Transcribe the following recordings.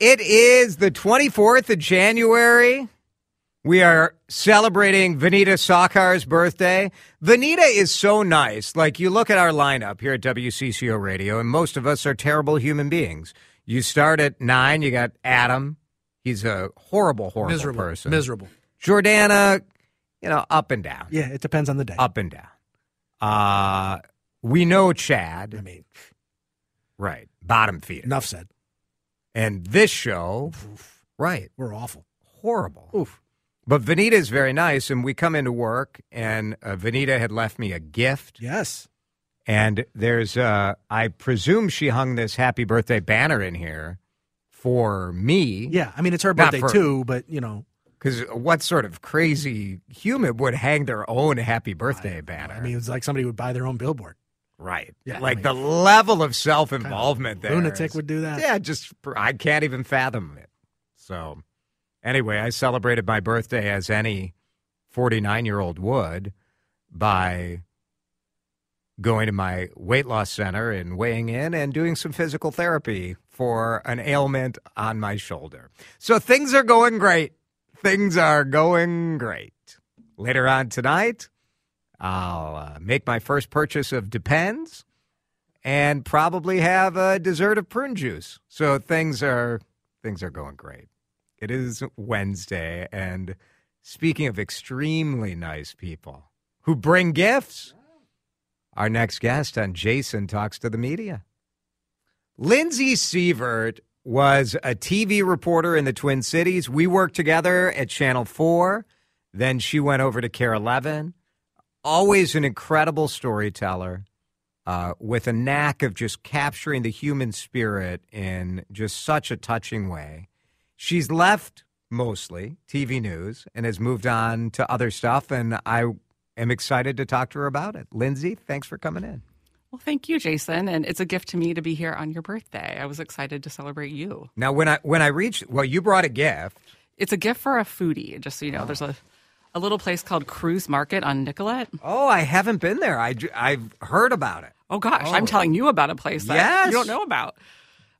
It is the 24th of January. We are celebrating Vineeta Sawkar's birthday. Vineeta is so nice. Like, you look at our lineup here at WCCO Radio, and most of us are terrible human beings. You start at nine, you got Adam. He's a horrible, horrible Miserable. person. Miserable. Jordana, you know, up and down. Yeah, it depends on the day. Up and down. Uh, we know Chad. I mean, Right. Bottom feeder. enough said. And this show, right, We're awful. horrible. Oof. But Vineeta is very nice, and we come into work, and uh, Vineeta had left me a gift, Yes. and there's, uh, I presume she hung this happy birthday banner in here for me. Yeah. I mean, it's her Not birthday for- too, but you know, Because what sort of crazy human would hang their own happy birthday banner? I mean, it's like somebody would buy their own billboard. Right? Yeah, I like mean- the level of self involvement there. Lunatic is- would do that. Yeah, just I can't even fathom it. So, anyway, I celebrated my birthday as any 49 year old would by going to my weight loss center and weighing in and doing some physical therapy for an ailment on my shoulder. So, things are going great. Things are going great. Later on tonight, I'll uh, make my first purchase of Depends and probably have a dessert of prune juice. So things are things are going great. It is Wednesday, and speaking of extremely nice people who bring gifts, our next guest on Jason talks to the media. Lindsey Seavert was a TV reporter in the Twin Cities. We worked together at Channel 4. Then she went over to KARE 11. Always an incredible storyteller uh, with a knack of just capturing the human spirit in just such a touching way. She's left mostly TV news and has moved on to other stuff, and I am excited to talk to her about it. Lindsey, thanks for coming in. Well, thank you, Jason, and it's a gift to me to be here on your birthday. I was excited to celebrate you. Now, when I when I reached, well, you brought a gift. It's a gift for a foodie, just so you know. There's a a little place called Cruise Market on Nicollet. Oh, I haven't been there. I I've heard about it. Oh gosh, Oh. I'm telling you about a place that Yes. you don't know about.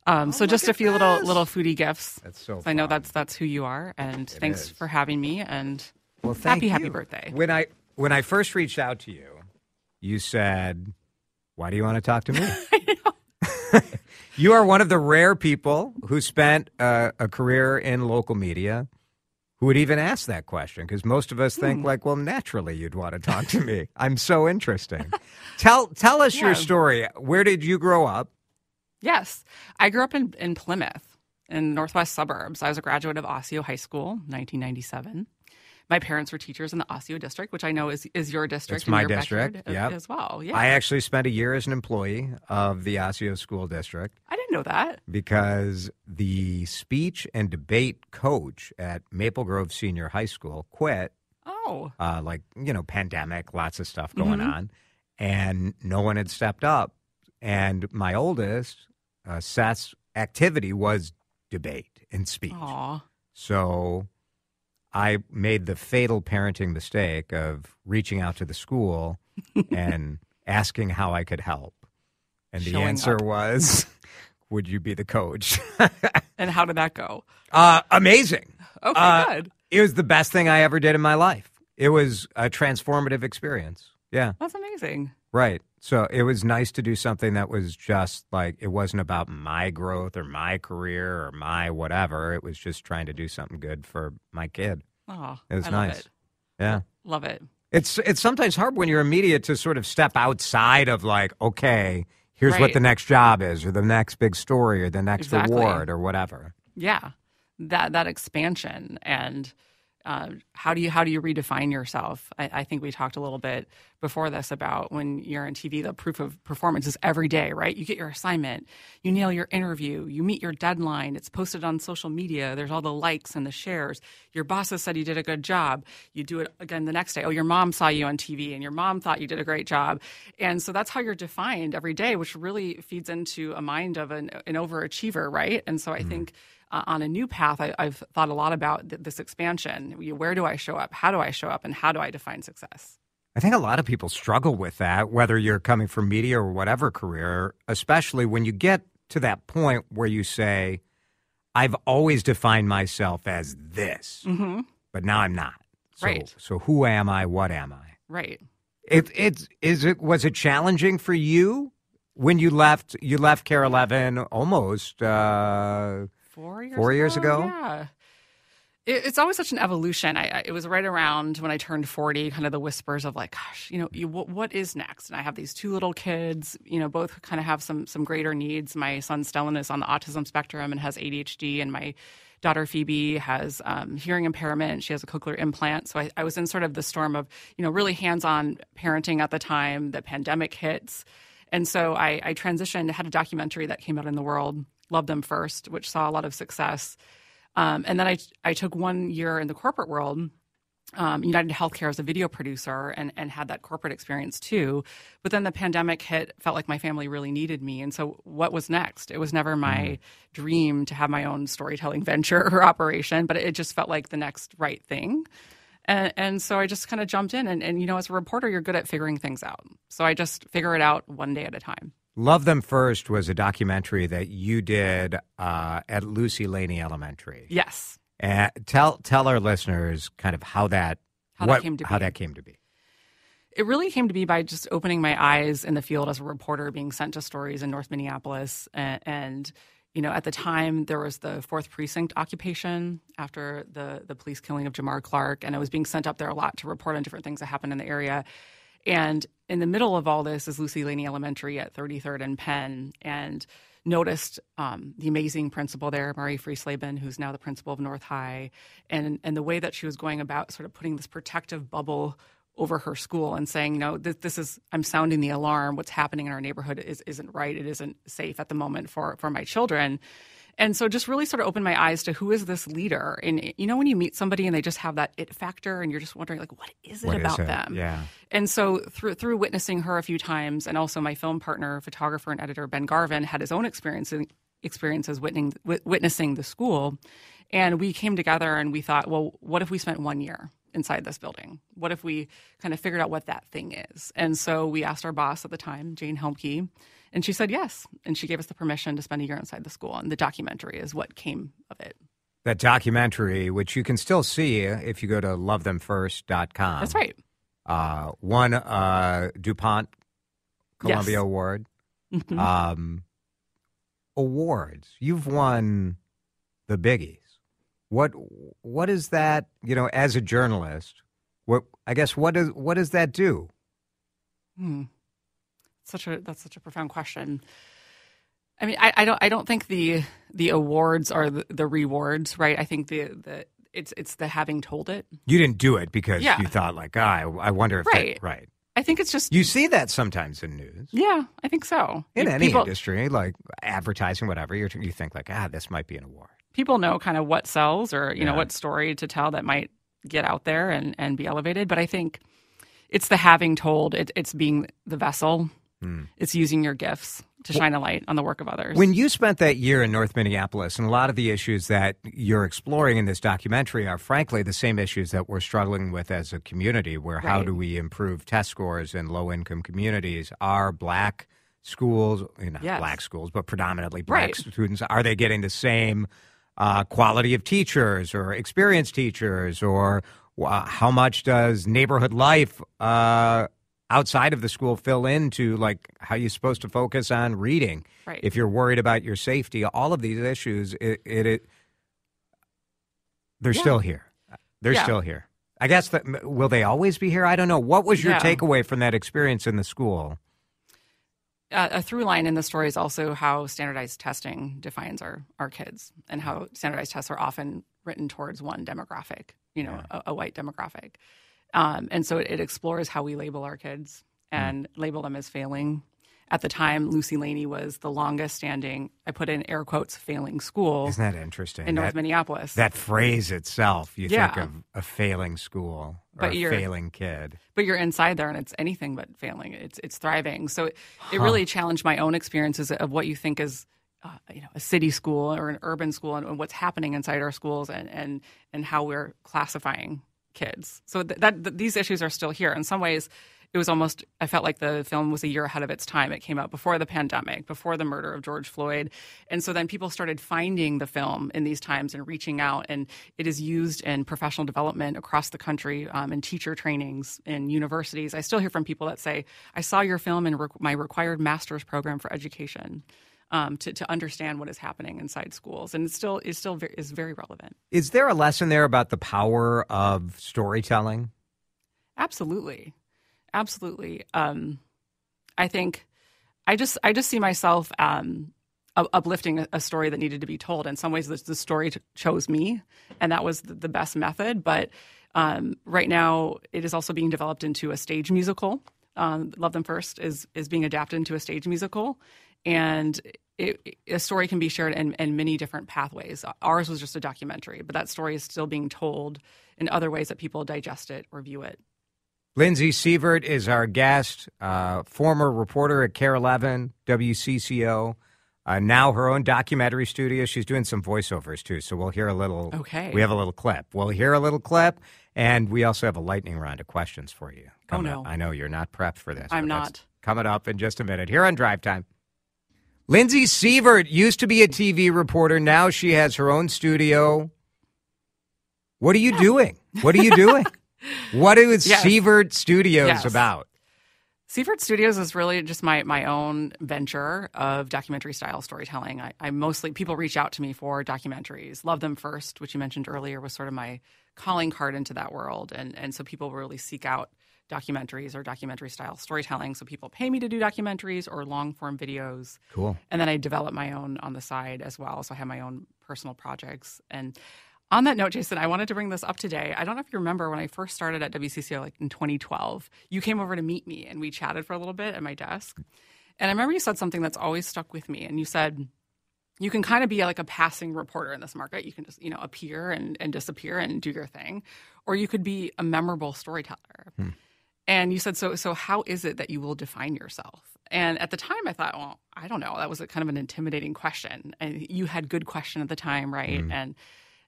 Um, so just a few little this. little foodie gifts. That's so I know that's that's who you are, and thanks is. for having me. And Well, happy happy you. birthday. When I when I first reached out to you, you said, "Why do you want to talk to me?" you are one of the rare people who spent uh, a career in local media who would even ask that question because most of us think Hmm. like, "Well, naturally, you'd want to talk to me. I'm so interesting." tell tell us your story. Where did you grow up? Yes. I grew up in, in Plymouth in northwest suburbs. I was a graduate of Osseo High School, 1997. My parents were teachers in the Osseo district, which I know is, is your district. It's my your district, backyard as- well. Yeah. I actually spent a year as an employee of the Osseo School District. I didn't know that. because the speech and debate coach at Maple Grove Senior High School quit. Oh. Uh, like you know, pandemic, lots of stuff going on, and no one had stepped up. And my oldest, uh, Seth's activity was debate and speech. Aw. So I made the fatal parenting mistake of reaching out to the school and asking how I could help. And the Showing answer up. was, would you be the coach? And how did that go? uh, amazing. Okay, Uh, good. It was the best thing I ever did in my life. It was a transformative experience. Yeah, That's amazing. Right. So it was nice to do something that was just like, it wasn't about my growth or my career or my whatever. It was just trying to do something good for my kid. Oh, It was I nice. Love it. Yeah. Love it. It's it's sometimes hard when you're in media to sort of step outside of like, okay, here's what the next job is, or the next big story, or the next Exactly. award, or whatever. Yeah. That that expansion and uh, how do you how do you redefine yourself? I, I think we talked a little bit before this about when you're on TV, the proof of performance is every day, right? You get your assignment, you nail your interview, you meet your deadline, it's posted on social media, there's all the likes and the shares. Your boss has said you did a good job. You do it again the next day. Oh, your mom saw you on TV and your mom thought you did a great job. And so that's how you're defined every day, which really feeds into a mind of an, an overachiever, right? And so I mm-hmm. think uh, on a new path, I, have thought a lot about th- this expansion. Where do I show up? How do I show up? And how do I define success? I think a lot of people struggle with that, whether you're coming from media or whatever career, especially when you get to that point where you say, I've always defined myself as this, mm-hmm. but now I'm not. So, right. So who am I? What am I? Right. It, it's is it was it challenging for you when you left? You left KARE 11 almost uh, four years four ago? years ago. Yeah it's always such an evolution. I, I, it was right around when I turned 40, kind of the whispers of like, gosh, you know, you, what, what is next? And I have these two little kids, you know, both kind of have some some greater needs. My son Stellan is on the autism spectrum and has ADHD, and my daughter Phoebe has um, hearing impairment. She has a cochlear implant. So I, I was in sort of the storm of, you know, really hands-on parenting at the time. The pandemic hits. And so I, I transitioned, had a documentary that came out in the world, Love Them First, which saw a lot of success um, and then I, I took one year in the corporate world. Um, United Healthcare as a video producer and, and had that corporate experience too. But then the pandemic hit, felt like my family really needed me. And so what was next? It was never my mm. dream to have my own storytelling venture or operation, but it just felt like the next right thing. And, and so I just kind of jumped in. And, and, you know, as a reporter, you're good at figuring things out. So I just figure it out one day at a time. Love Them First was a documentary that you did uh, at Lucy Laney Elementary. Yes. And tell tell our listeners kind of how that how what, that came to how be. that came to be. It really came to be by just opening my eyes in the field as a reporter, being sent to stories in North Minneapolis, and, and you know, at the time there was the fourth precinct occupation after the the police killing of Jamar Clark, and I was being sent up there a lot to report on different things that happened in the area. And in the middle of all this is Lucy Laney Elementary at 33rd and Penn, and noticed um, the amazing principal there, Mauri Friestleben, who's now the principal of North High, and and the way that she was going about sort of putting this protective bubble over her school and saying, no, this, this is I'm sounding the alarm. What's happening in our neighborhood is isn't right. It isn't safe at the moment for for my children. And so just really sort of opened my eyes to who is this leader. And you know when you meet somebody and they just have that it factor and you're just wondering like what is it what about is it? them? Yeah. And so through through witnessing her a few times and also my film partner, photographer and editor Ben Garvin had his own experience experiences witnessing witnessing the school. And we came together and we thought, well, what if we spent one year inside this building? What if we kind of figured out what that thing is? And so we asked our boss at the time, Jane Helmke, and she said yes. And she gave us the permission to spend a year inside the school. And the documentary is what came of it. That documentary, which you can still see if you go to lovethemfirst.com. That's right. Uh, won uh, DuPont Columbia yes. Award. Mm-hmm. Um, awards. You've won the biggies. What what is that? You know, as a journalist, what I guess what does what does that do? Hmm such a that's such a profound question. I mean, I, I don't I don't think the the awards are the, the, rewards, right? I think the the it's it's the having told it. You didn't do it because yeah. you thought like, ah, I, I wonder if right, right. I think it's just you see that sometimes in news. Yeah, I think so. In you, any people, industry, like advertising, whatever, you you think like, ah, this might be an award. People know kind of what sells or you yeah. know what story to tell that might get out there and and be elevated. But I think it's the having told. It, it's being the vessel Mm. It's using your gifts to shine a light on the work of others. When you spent that year in North Minneapolis, and a lot of the issues that you're exploring in this documentary are frankly the same issues that we're struggling with as a community, where right. how do we improve test scores in low income communities? Are black schools, not yes. black schools, but predominantly black right. students, are they getting the same uh, quality of teachers or experienced teachers or uh, how much does neighborhood life uh, outside of the school fill into like how you're supposed to focus on reading right. if you're worried about your safety all of these issues it, it, it they're yeah. still here they're yeah. still here i guess that will they always be here i don't know what was your yeah. takeaway from that experience in the school uh, a through line in the story is also how standardized testing defines our, our kids and how standardized tests are often written towards one demographic you know a, a white demographic Um, and so it, it explores how we label our kids and label them as failing. At the time, Lucy Laney was the longest standing, I put in air quotes, failing school Isn't that interesting? in North that, Minneapolis. that phrase itself, you think of a failing school or But a failing kid. but you're inside there and it's anything but failing. It's it's thriving. So it, it really challenged my own experiences of what you think is uh, you know a city school or an urban school and, and what's happening inside our schools and and and how we're classifying kids. So th- that th- these issues are still here. In some ways, it was almost I felt like the film was a year ahead of its time. It came out before the pandemic, before the murder of George Floyd, and so then people started finding the film in these times and reaching out. And it is used in professional development across the country, um, in teacher trainings, in universities. I still hear from people that say, "I saw your film in re- my required master's program for education." Um, to, to understand what is happening inside schools, and it still is still very, is very relevant. Is there a lesson there about the power of storytelling? Absolutely, absolutely. Um, I think I just I just see myself um, uplifting a, a story that needed to be told. In some ways, the, the story t- chose me, and that was the, the best method. But um, right now, it is also being developed into a stage musical. Um, Love Them First is is being adapted into a stage musical, and it, a story can be shared in, in many different pathways. Ours was just a documentary, but that story is still being told in other ways that people digest it or view it. Lindsey Seavert is our guest, uh, former reporter at KARE 11, WCCO. Uh, now her own documentary studio. She's doing some voiceovers too, so we'll hear a little. Okay. We have a little clip. We'll hear a little clip, and we also have a lightning round of questions for you. Oh, no. up. I know you're not prepped for this. I'm not. Coming up in just a minute here on Drive Time. Lindsey Seavert used to be a TV reporter. Now she has her own studio. What are you doing? What are you doing? what is Yes. Seavert Studios Yes. about? Seavert Studios is really just my my own venture of documentary style storytelling. I, I mostly people reach out to me for documentaries. Love them first, which you mentioned earlier, was sort of my calling card into that world, and and so people really seek out documentaries or documentary style storytelling. So people pay me to do documentaries or long form videos. Cool. And then I develop my own on the side as well. So I have my own personal projects. And on that note, Jason, I wanted to bring this up today. I don't know if you remember when I first started at WCCO, like in 2012, you came over to meet me and we chatted for a little bit at my desk. And I remember you said something that's always stuck with me. And you said, you can kind of be like a passing reporter in this market. You can just, you know, appear and, and disappear and do your thing. Or you could be a memorable storyteller. Hmm. And you said, so, so how is it that you will define yourself? And at the time, I thought, well, I don't know. That was a kind of an intimidating question. And you had good question at the time, right? Mm-hmm. And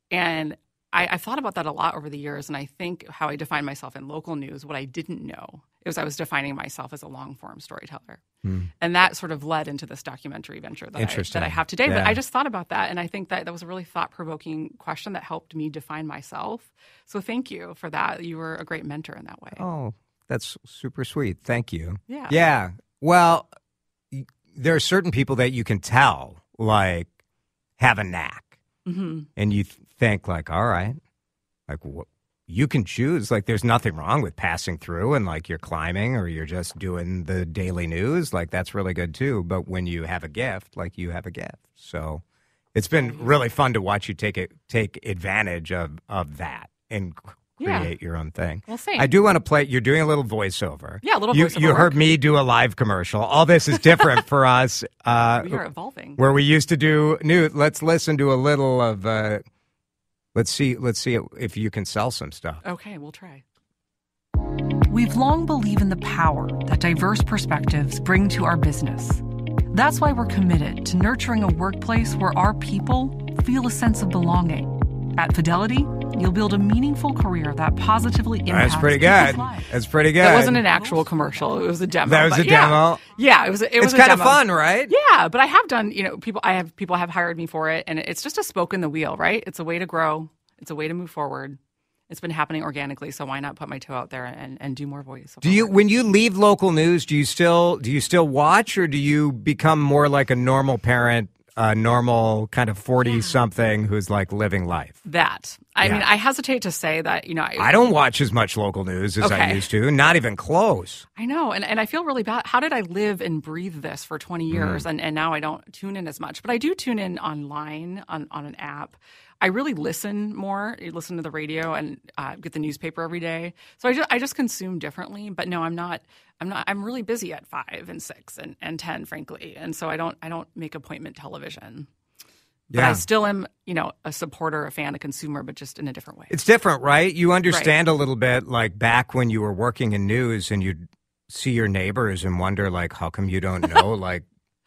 and I, I thought about that a lot over the years. And I think how I defined myself in local news, what I didn't know, was I was defining myself as a long form storyteller. Hmm. And that sort of led into this documentary venture that, I, that I have today. But I just thought about that. And I think that that was a really thought provoking question that helped me define myself. So thank you for that. You were a great mentor in that way. Oh, that's super sweet. Thank you. Yeah. Yeah. Well, there are certain people that you can tell, like, have a knack. hmm And you th- think, like, all right, like, what? You can choose. Like, there's nothing wrong with passing through and, like, you're climbing or you're just doing the daily news. Like, that's really good too. But when you have a gift, like, you have a gift. So it's been really fun to watch you take it, take advantage of, of that and c- Yeah. create your own thing. Well, same. I do want to play. You're doing a little voiceover. Yeah, a little you, voiceover You work. heard me do a live commercial. All this is different for us. Uh, we are evolving. where we used to do new. Let's listen to a little of. Uh, let's see. Let's see if you can sell some stuff. Okay, we'll try. We've long believed in the power that diverse perspectives bring to our business. That's why we're committed to nurturing a workplace where our people feel a sense of belonging. At Fidelity, you'll build a meaningful career that positively impacts That's pretty good. That's pretty good. That wasn't an actual commercial. It was a demo. That was a yeah. demo? Yeah, it was. It was It's a kind of demo. fun, right? Yeah, but I have done. You know, people. I have people have hired me for it, and it's just a spoke in the wheel, right? It's a way to grow. It's a way to move forward. It's been happening organically, so why not put my toe out there and, and do more voice? Do you, when you leave local news, do you still do you still watch, or do you become more like a normal parent, a normal kind of forty something who's like living life? that I Yeah. mean, I hesitate to say that, you know, I, I don't watch as much local news as I used to. Not even close. I know, and, and I feel really bad. How did I live and breathe this for 20 years, Mm. and, and now I don't tune in as much? But I do tune in online on, on an app. I really listen more. I listen to the radio and uh, get the newspaper every day. So I just, I just consume differently. But no, I'm not. I'm not. I'm really busy at five and six and, and ten, frankly. And so I don't. I don't make appointment television. But I still am, you know, a supporter, a fan, a consumer, but just in a different way. It's different, right? You understand a little bit like back when you were working in news and you'd see your neighbors and wonder like how come you don't know like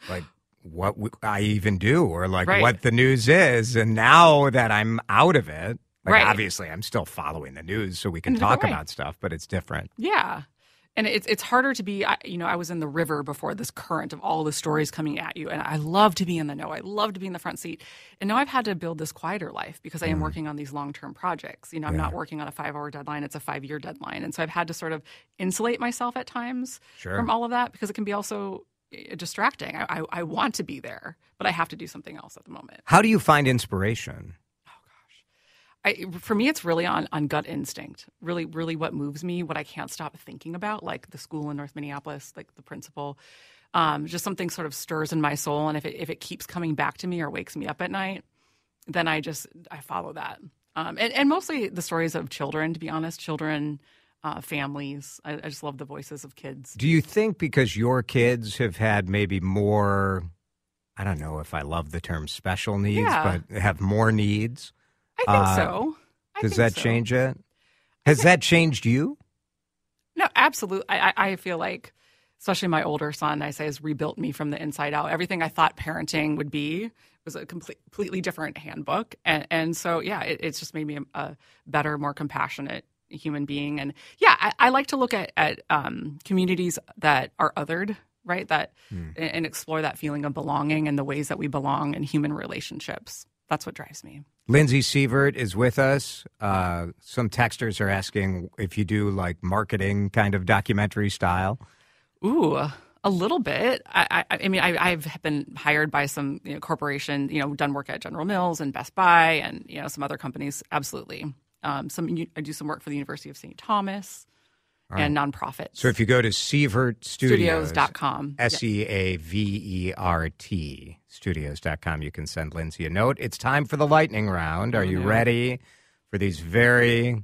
like what I even do or like Right. what the news is and now that I'm out of it like Right. obviously I'm still following the news so we can In talk about stuff but it's different. Yeah. And it's it's harder to be, you know, I was in the river before this current of all the stories coming at you, and I love to be in the know. I love to be in the front seat, and now I've had to build this quieter life because I Mm. am working on these long term projects. You know, I'm not working on a five hour deadline; it's a five year deadline, and so I've had to sort of insulate myself at times Sure. from all of that because it can be also distracting. I, I, I want to be there, but I have to do something else at the moment. How do you find inspiration? Oh gosh. I, for me, it's really on, on gut instinct. Really, really what moves me, what I can't stop thinking about, like the school in North Minneapolis, like the principal. Um, just something sort of stirs in my soul, and if it if it keeps coming back to me or wakes me up at night, then I just I follow that. Um, and, and mostly the stories of children, to be honest, children, uh, families. I, I just love the voices of kids. Do you think because your kids have had maybe more I don't know if I love the term special needs Yeah. but have more needs? I think Uh, so. I Does think that so. change it? Has that changed you? No, absolutely. I, I I feel like, especially my older son, I say has rebuilt me from the inside out. Everything I thought parenting would be was a complete, completely different handbook, and and so yeah, it, it's just made me a, a better, more compassionate human being. And yeah, I, I like to look at at um, communities that are othered, right? That and, and explore that feeling of belonging and the ways that we belong in human relationships. That's what drives me. Lindsey Seavert is with us. Uh, some texters are asking if you do like marketing kind of documentary style. Ooh, a little bit. I, I, I mean, I, I've been hired by some you know, corporation, you know, done work at General Mills and Best Buy and, you know, some other companies. Absolutely. Um, some I do some work for the University of St. Thomas and nonprofits. So if you go to Seavert Studios, Studios.com. S E A V E R T, studios.com, you can send Lindsey a note. It's time for the lightning round. Are Oh, you no. ready for these very.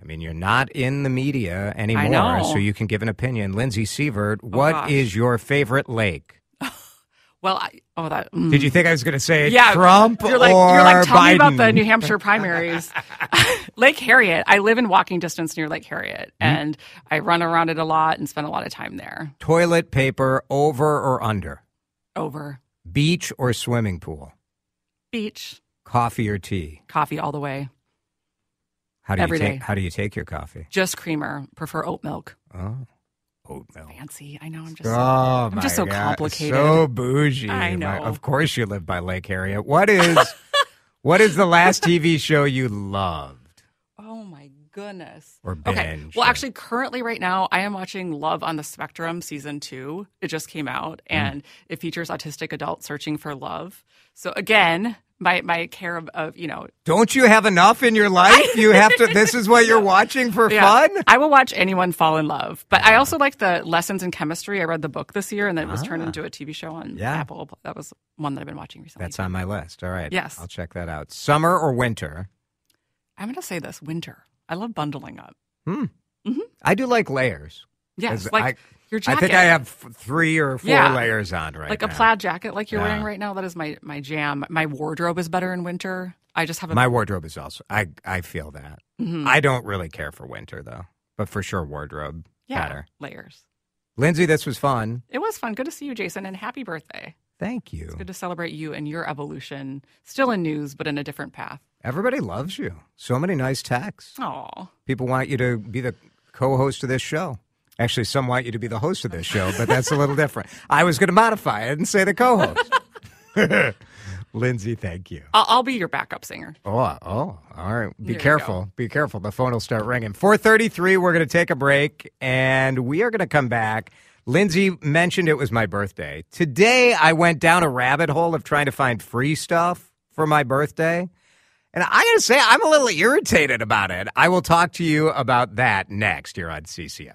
I mean, you're not in the media anymore, so you can give an opinion. Lindsey Seavert, Oh, what is gosh. your favorite lake? Well, I, oh, that. mm. Did you think I was going to say yeah, Trump You're like, or you're like, tell me about the New Hampshire primaries. Lake Harriet. I live in walking distance near Lake Harriet, Hmm? and I run around it a lot and spend a lot of time there. Toilet paper over or under? Over Beach or swimming pool? beach, Coffee or tea? coffee all the way. How do Every you take day. how do you take your coffee? Just creamer. Prefer oat milk. Oh. Oat milk. Fancy. I know. I'm just. Oh, I'm my just so God. complicated. So bougie. I My- know. of course you live by Lake Harriet. What is what is the last TV show you loved? Oh my goodness. Or Okay. binge, Well, or- actually, currently, right now, I am watching Love on the Spectrum season two. It just came out, Mm. and it features autistic adults searching for love. So again, my my care of, of you know. Don't you have enough in your life? You have to this is what you're watching for yeah, fun? I will watch anyone fall in love, but I also like the lessons in chemistry. I read the book this year, and then it was turned into a TV show on Ah. Yeah. Apple. That was one that I've been watching recently. That's on my list. All right. Yes. I'll check that out. Summer or winter? I'm going to say this: winter. I love bundling up. hmm. mm-hmm. I do like layers. Yes, like I, your I think I have three or four Yeah. layers on right like now. Like a plaid jacket like you're Yeah. wearing right now that is my my jam my wardrobe is better in winter i just have a My wardrobe is also. I I feel that. Mhm. I don't really care for winter though, but for sure wardrobe yeah better. layers Lindsey, this was fun. it was fun good to see you jason and happy birthday Thank you. good to celebrate you and your evolution still in news but in a different path Everybody loves you. So many nice texts. oh People want you to be the co-host of this show. Actually, some want you to be the host of this show, but that's a little different. I was going to modify it and say the co-host. Lindsey, thank you. I'll, I'll be your backup singer Oh, oh, all right. Be There careful. Be careful. The phone will start ringing. 433, we're going to take a break and we are going to come back. Lindsey mentioned it was my birthday. Today, I went down a rabbit hole of trying to find free stuff for my birthday. And I got to say, I'm a little irritated about it. I will talk to you about that next here on CCO.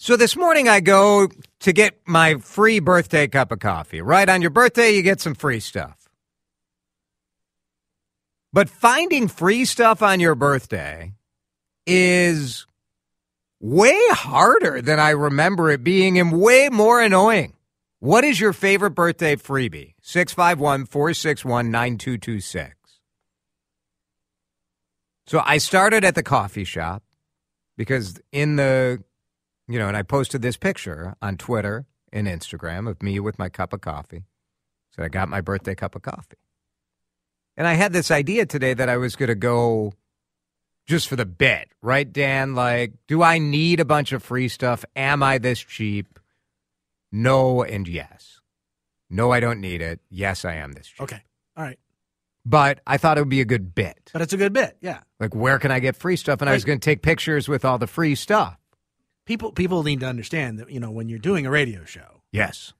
So this morning I go to get my free birthday cup of coffee. Right on your birthday, you get some free stuff. But finding free stuff on your birthday is way harder than I remember it being and way more annoying. What is your favorite birthday freebie? 651 461 9226. So I started at the coffee shop because in the you know, and I posted this picture on Twitter and Instagram of me with my cup of coffee. Said I got my birthday cup of coffee. And I had this idea today that I was going to go just for the bit, right, Dan? Like, do I need a bunch of free stuff? Am I this cheap? No and yes. No, I don't need it. Yes, I am this cheap. Okay. All right. But I thought it would be a good bit. But it's a good bit. Yeah. Like, where can I get free stuff? And I was going to take pictures with all the free stuff. People people need to understand that, you know, when you're doing a radio show, Yes.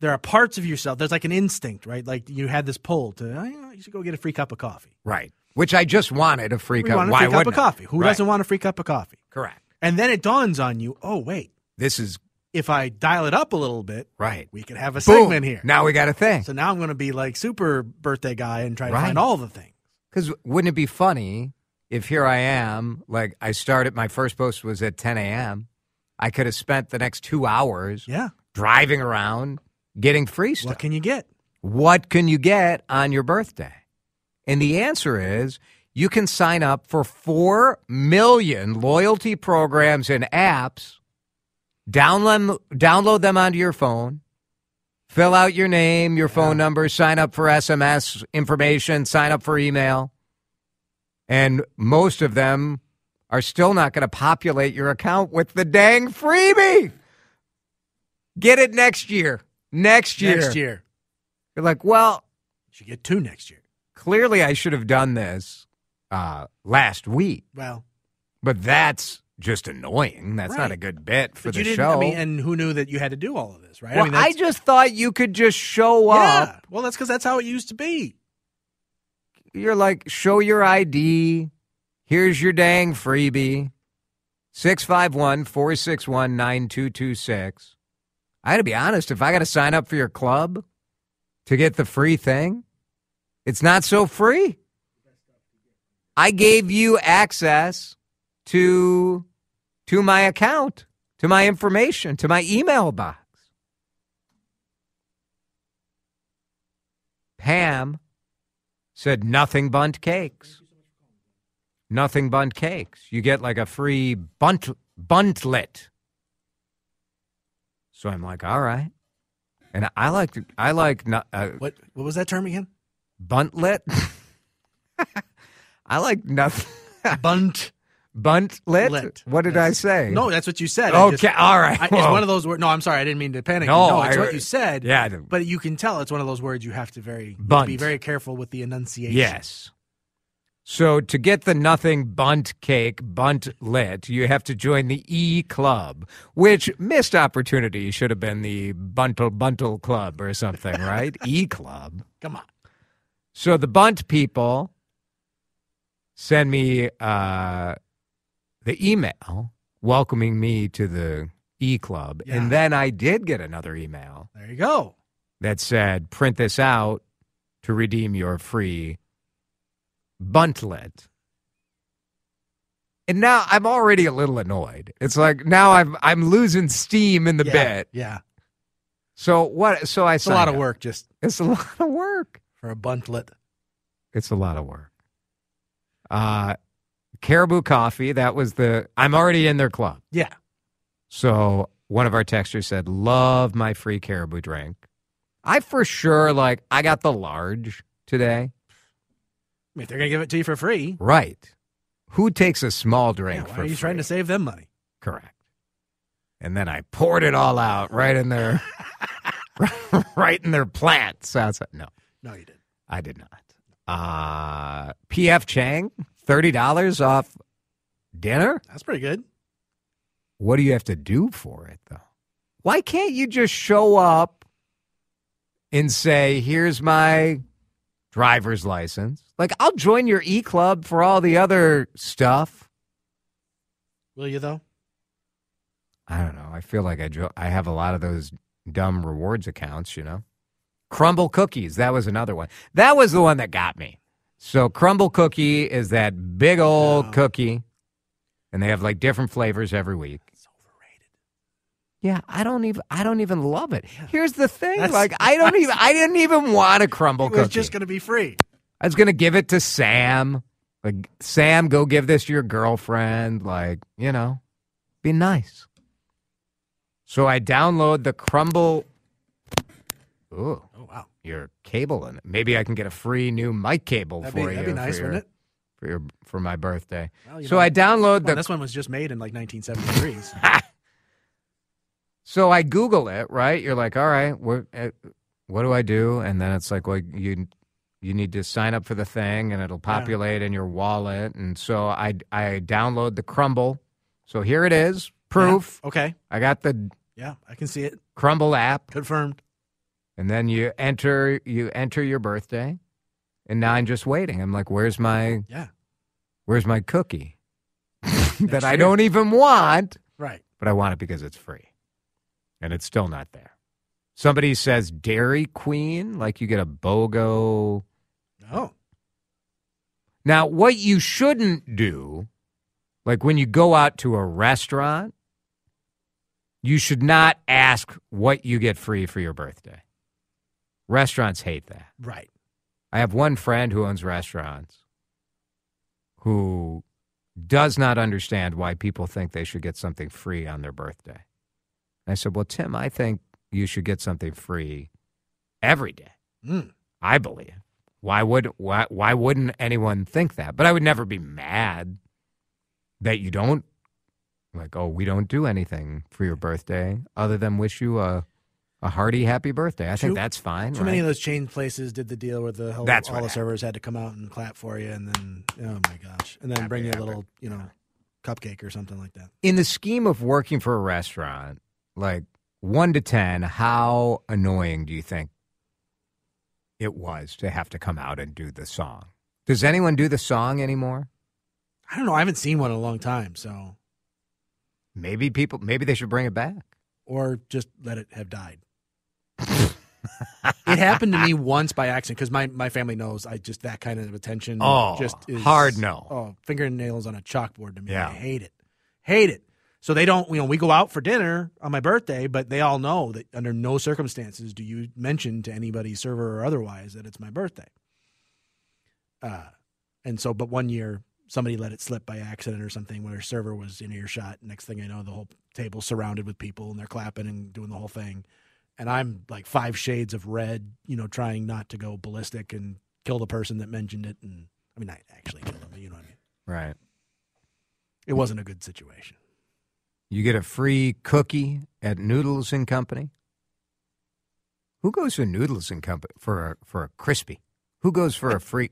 there are parts of yourself. There's like an instinct, right? Like you had this pull to, oh, you, know, you should go get a free cup of coffee. Right. Which I just wanted a free cup. want a Why free cup of coffee. Who Right. doesn't want a free cup of coffee? Correct. And then it dawns on you, oh wait, This is if I dial it up a little bit, right. we could have a Boom. segment here. Now we got a thing. So now I'm going to be like super birthday guy and try to Right. find all the things. Because wouldn't it be funny if here I am, like I started, my first post was at 10 a.m. I could have spent the next two hours Yeah. driving around getting free stuff. What can you get? what can you get on your birthday? And the answer is you can sign up for 4 million loyalty programs and apps, download, download them onto your phone, fill out your name, your phone number, sign up for SMS information, sign up for email. And most of them are still not going to populate your account with the dang freebie. Get it next year. Next year. Next year. You're like, well, You should get two next year. clearly I should have done this uh, last week, Well, but that's just annoying. That's not a good bit for but the you didn't. show. I mean, and who knew that you had to do all of this, right? well, I mean, I just thought you could just show yeah. up. Well, that's because that's how it used to be. You're like, show your ID. Here's your dang freebie. 651 461 9226. I got to be honest, if I got to sign up for your club to get the free thing, it's not so free. I gave you access to to my account, to my information, to my email box. Pam said Nothing Bundt Cakes. Nothing Bundt Cakes. You get like a free bunt buntlet. So I'm like, all right. And I like I like no- uh, What What was that term again? buntlet. I like nothing. Bunt. buntlet. Lit. What did I say? No, that's what you said. Okay, just- all right. I, it's one of those words. No, I'm sorry. I didn't mean to panic. No, no it's I- what you said. Yeah, But you can tell it's one of those words you have to very Bunt. be very careful with the enunciation. Yes. So to get the Nothing Bundt Cake bunt lit, you have to join the E Club, which missed opportunity should have been the Buntle Buntle Club or something, right? E Club. Come on. So the bunt people send me uh, the email welcoming me to the E Club, Yeah. and then I did get another email There you go. that said, "Print this out to redeem your free Bundtlet." And now I'm already a little annoyed. It's like now I'm I'm losing steam in the yeah. bit. Yeah. So what? So I said It's a lot signed of work just It's a lot of work. for a buntlet. It's a lot of work. Uh, Caribou Coffee. That was the. I'm already in their club. Yeah. So one of our texters said, "Love my free Caribou drink." I for sure like. I got the large today. Mean, if they're gonna give it to you for free, Right. Who takes a small drink yeah, why are you free? trying to save them money? Correct. And then I poured it all out right in their right in their plants outside. No, No, you didn't. I did not. Uh PF Chang, thirty dollars off dinner? That's pretty good. What do you have to do for it though? Why can't you just show up and say, here's my driver's license? Like I'll join your e club for all the other stuff. Will you though? I don't know. I feel like I jo- I have a lot of those dumb rewards accounts, you know. Crumbl cookies, that was another one. That was the one that got me. So Crumbl cookie is that big old Oh. cookie and they have like different flavors every week. Yeah, I don't even I don't even love it. Here's the thing, That's- like I don't even I didn't even want a Crumbl It was cookie. just gonna be free. I was gonna give it to Sam. Like Sam, go give this to your girlfriend. Like you know, be nice. So I download the Crumbl. Ooh, Oh wow, your cable in it. Maybe I can get a free new mic cable that'd for be, you. that'd be nice, your, wouldn't it? For your for my birthday. Well, so know, I download Well, the this one was just made in like 1973. So I Google it, right? You're like, all right, what, uh, what do I do? And then it's like, well, you you need to sign up for the thing, and it'll populate in your wallet. And so I I download the Crumbl. So here it is, proof. Yeah. Okay. I got the Yeah, I can see it. Crumbl app, Confirmed. and then you enter you enter your birthday, and now I'm just waiting. I'm like, where's my Yeah. where's my cookie that I don't even want? Right. but I want it because it's free. And it's still not there. Somebody says Dairy Queen, like you get a BOGO. Oh. Now, what you shouldn't do, like when you go out to a restaurant, you should not ask what you get free for your birthday. Restaurants hate that. Right. I have one friend who owns restaurants who does not understand why people think they should get something free on their birthday. I said, Well, Tim, I think you should get something free every day. Mm. I believe. Why would why why wouldn't anyone think that? But I would never be mad that you don't like, oh, we don't do anything for your birthday other than wish you a a hearty happy birthday. I think that's fine. Too right? many of those chain places did the deal where the whole, That's all the happened. servers had to come out and clap for you, and then oh my gosh, and then Happy, bring you a little, you know, cupcake or something like that. in the scheme of working for a restaurant, like one to 10, how annoying do you think it was to have to come out and do the song? Does anyone do the song anymore? I don't know. I haven't seen one in a long time, so Maybe people, maybe they should bring it back. or just let it have died. it happened to me once by accident because my, my family knows I just that kind of attention. Oh, just is, hard no. Oh, fingernails on a chalkboard to me. Yeah. I hate it. Hate it. So they don't. You know, we go out for dinner on my birthday, but they all know that under no circumstances do you mention to anybody, server or otherwise, that it's my birthday. Uh, and so, but one year somebody let it slip by accident or something where server was in earshot. Next thing I know, the whole table surrounded with people and they're clapping and doing the whole thing. And I'm like five shades of red, you know, trying not to go ballistic and kill the person that mentioned it. And I mean, I actually killed him, but you know what I mean? Right. It wasn't a good situation. You get a free cookie at Noodles and Company. Who goes to Noodles and Company for a, for a crispy? Who goes for a free?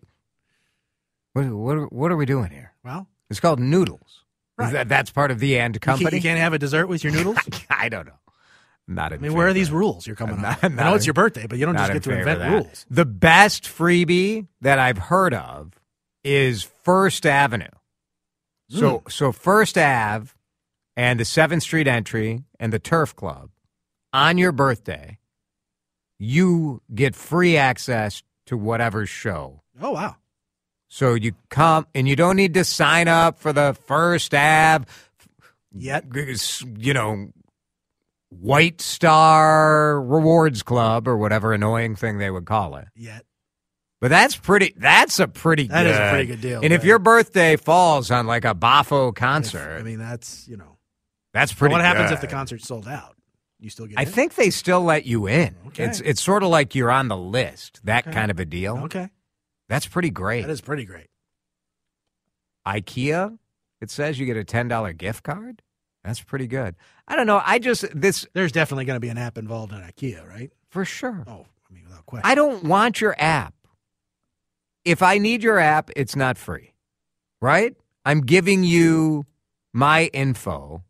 What, what, what are we doing here? Well, It's called Noodles. Right. That, that's part of the and you can't, company. you can't have a dessert with your noodles. I don't know. Not in I mean, where are these rules you're coming I'm up? not- I not know it's your birthday, but you don't Not just in get to invent rules. The best freebie that I've heard of is First Avenue. So Hmm. so First Ave and the Seventh Street entry and the Turf Club on your birthday, you get free access to whatever show. Oh wow! So you come and you don't need to sign up for the First Ave Yet you know, White Star Rewards Club or whatever annoying thing they would call it. yet But that's pretty. That's a pretty. That good, is a pretty good deal, And if your birthday falls on like a Bafo If- concert, I mean, that's you know. That's pretty. what happens good. if the concert's sold out? You still get. I in? think they still let you in. Okay. It's it's sort of like you're on the list, that Okay. kind of a deal. Okay. That's pretty great. That is pretty great. IKEA, it says you get a $10 gift card. That's pretty good. I don't know. I just, this, There's definitely going to be an app involved in IKEA, right? for sure. Oh, I mean, without question. I don't want your app. If I need your app, it's not free, right? I'm giving you my info.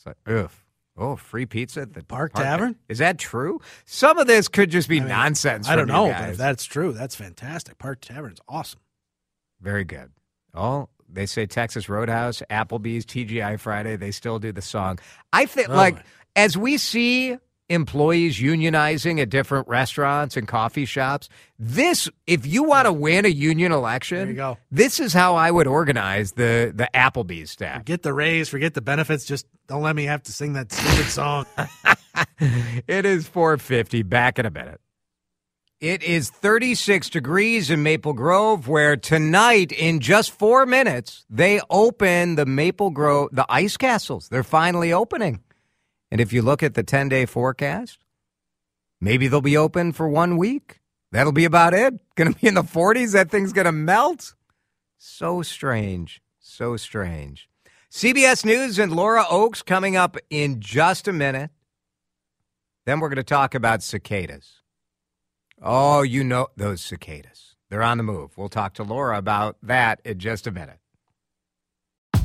It's like, ugh. Oh, free pizza at the Park Tavern? Is that true? Some of this could just be I mean, nonsense. I don't know, but if that's true, that's fantastic. Park Tavern's awesome. Very good. Oh, they say Texas Roadhouse, Applebee's, TGI Friday. They still do the song. I think, Oh, like, my. as we see employees unionizing at different restaurants and coffee shops, this, if you want to win a union election, There you go. this is how I would organize the the Applebee's staff. Forget the raise, forget the benefits. Just don't let me have to sing that stupid song. it is 450. Back in a minute. It is 36 degrees in Maple Grove, where tonight, in just four minutes, they open the Maple Grove, the ice castles. They're finally opening. And if you look at the 10 day forecast, maybe they'll be open for one week. That'll be about it. Going to be in the 40s. That thing's going to melt. So strange. So strange. CBS News and Laura Oakes coming up in just a minute. Then we're going to talk about cicadas. Oh, you know those cicadas. They're on the move. We'll talk to Laura about that in just a minute.